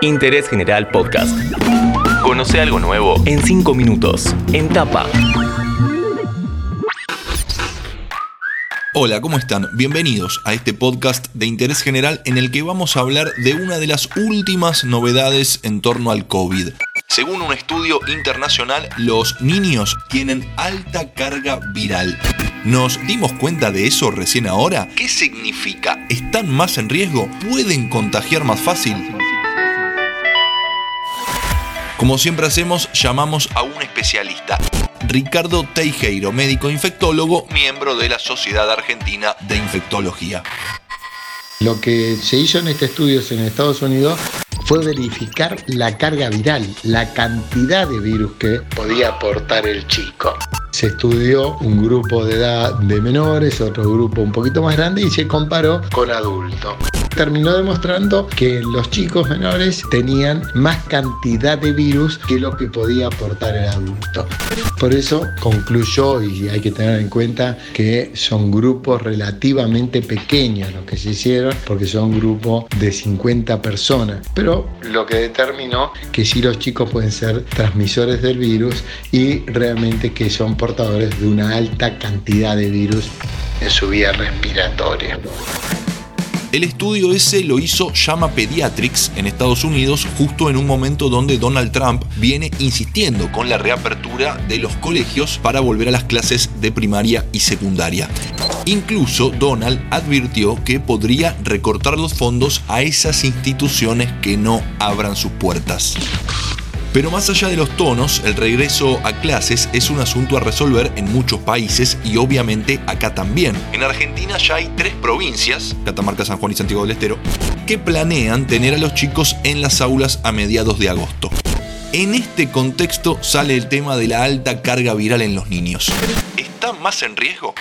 Interés General Podcast. Conoce algo nuevo en 5 minutos. En tapa. Hola, ¿cómo están? Bienvenidos a este podcast de interés general en el que vamos a hablar de una de las últimas novedades en torno al COVID. Según un estudio internacional, los niños tienen alta carga viral. ¿Nos dimos cuenta de eso recién ahora? ¿Qué significa? ¿Están más en riesgo? ¿Pueden contagiar más fácil? Como siempre hacemos, llamamos a un especialista. Ricardo Teijeiro, médico infectólogo, miembro de la Sociedad Argentina de Infectología. Lo que se hizo en este estudio en Estados Unidos fue verificar la carga viral, la cantidad de virus que podía aportar el chico. Se estudió un grupo de edad de menores, otro grupo un poquito más grande y se comparó con adultos terminó demostrando que los chicos menores tenían más cantidad de virus que lo que podía aportar el adulto. Por eso concluyó, y hay que tener en cuenta, que son grupos relativamente pequeños los que se hicieron, porque son grupos de 50 personas. Pero lo que determinó que sí los chicos pueden ser transmisores del virus y realmente que son de una alta cantidad de virus en su vía respiratoria. El estudio ese lo hizo Llama Pediatrics en Estados Unidos justo en un momento donde Donald Trump viene insistiendo con la reapertura de los colegios para volver a las clases de primaria y secundaria. Incluso Donald advirtió que podría recortar los fondos a esas instituciones que no abran sus puertas. Pero más allá de los tonos, el regreso a clases es un asunto a resolver en muchos países y obviamente acá también. En Argentina ya hay tres provincias, Catamarca, San Juan y Santiago del Estero, que planean tener a los chicos en las aulas a mediados de agosto. En este contexto sale el tema de la alta carga viral en los niños. ¿Están más en riesgo?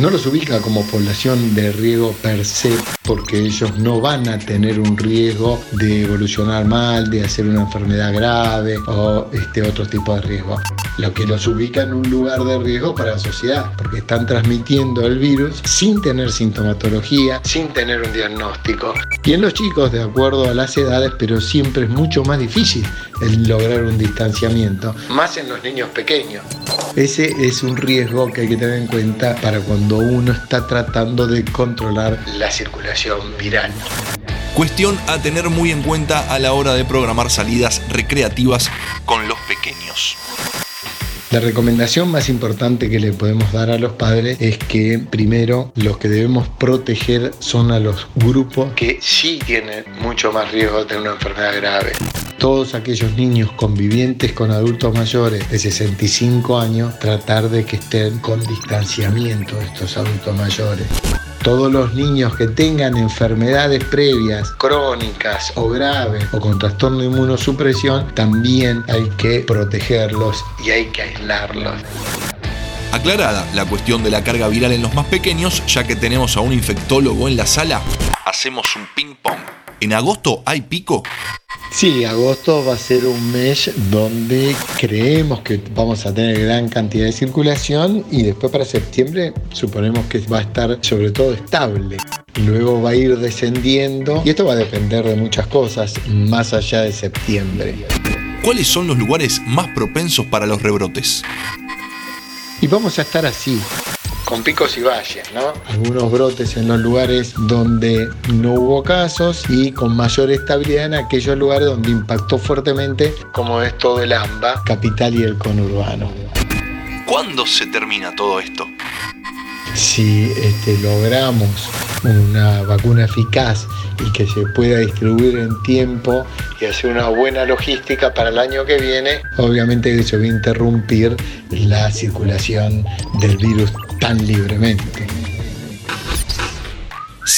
No los ubica como población de riesgo per se porque ellos no van a tener un riesgo de evolucionar mal, de hacer una enfermedad grave o este otro tipo de riesgo. Lo que los ubica en un lugar de riesgo para la sociedad, porque están transmitiendo el virus sin tener sintomatología, sin tener un diagnóstico. Y en los chicos, de acuerdo a las edades, pero siempre es mucho más difícil el lograr un distanciamiento, más en los niños pequeños. Ese es un riesgo que hay que tener en cuenta para cuando uno está tratando de controlar la circulación viral. Cuestión a tener muy en cuenta a la hora de programar salidas recreativas con los pequeños. La recomendación más importante que le podemos dar a los padres es que primero los que debemos proteger son a los grupos que sí tienen mucho más riesgo de una enfermedad grave. Todos aquellos niños convivientes con adultos mayores de 65 años, tratar de que estén con distanciamiento estos adultos mayores todos los niños que tengan enfermedades previas, crónicas o graves o con trastorno de inmunosupresión, también hay que protegerlos y hay que aislarlos. Aclarada la cuestión de la carga viral en los más pequeños, ya que tenemos a un infectólogo en la sala, hacemos un ping-pong. ¿En agosto hay pico? Sí, agosto va a ser un mes donde creemos que vamos a tener gran cantidad de circulación y después para septiembre suponemos que va a estar sobre todo estable. Luego va a ir descendiendo y esto va a depender de muchas cosas más allá de septiembre. ¿Cuáles son los lugares más propensos para los rebrotes? Y vamos a estar así con picos y valles, ¿no? Algunos brotes en los lugares donde no hubo casos y con mayor estabilidad en aquellos lugares donde impactó fuertemente, como es todo el AMBA, capital y el conurbano. ¿Cuándo se termina todo esto? Si este, logramos una vacuna eficaz y que se pueda distribuir en tiempo y hacer una buena logística para el año que viene, obviamente se va a interrumpir la circulación del virus tan libremente.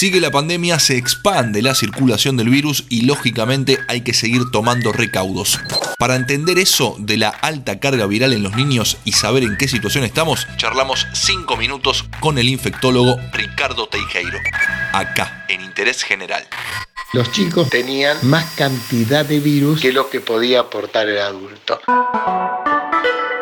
Sigue la pandemia, se expande la circulación del virus y lógicamente hay que seguir tomando recaudos. Para entender eso de la alta carga viral en los niños y saber en qué situación estamos, charlamos 5 minutos con el infectólogo Ricardo Teijeiro, acá en Interés General. Los chicos tenían más cantidad de virus que lo que podía aportar el adulto.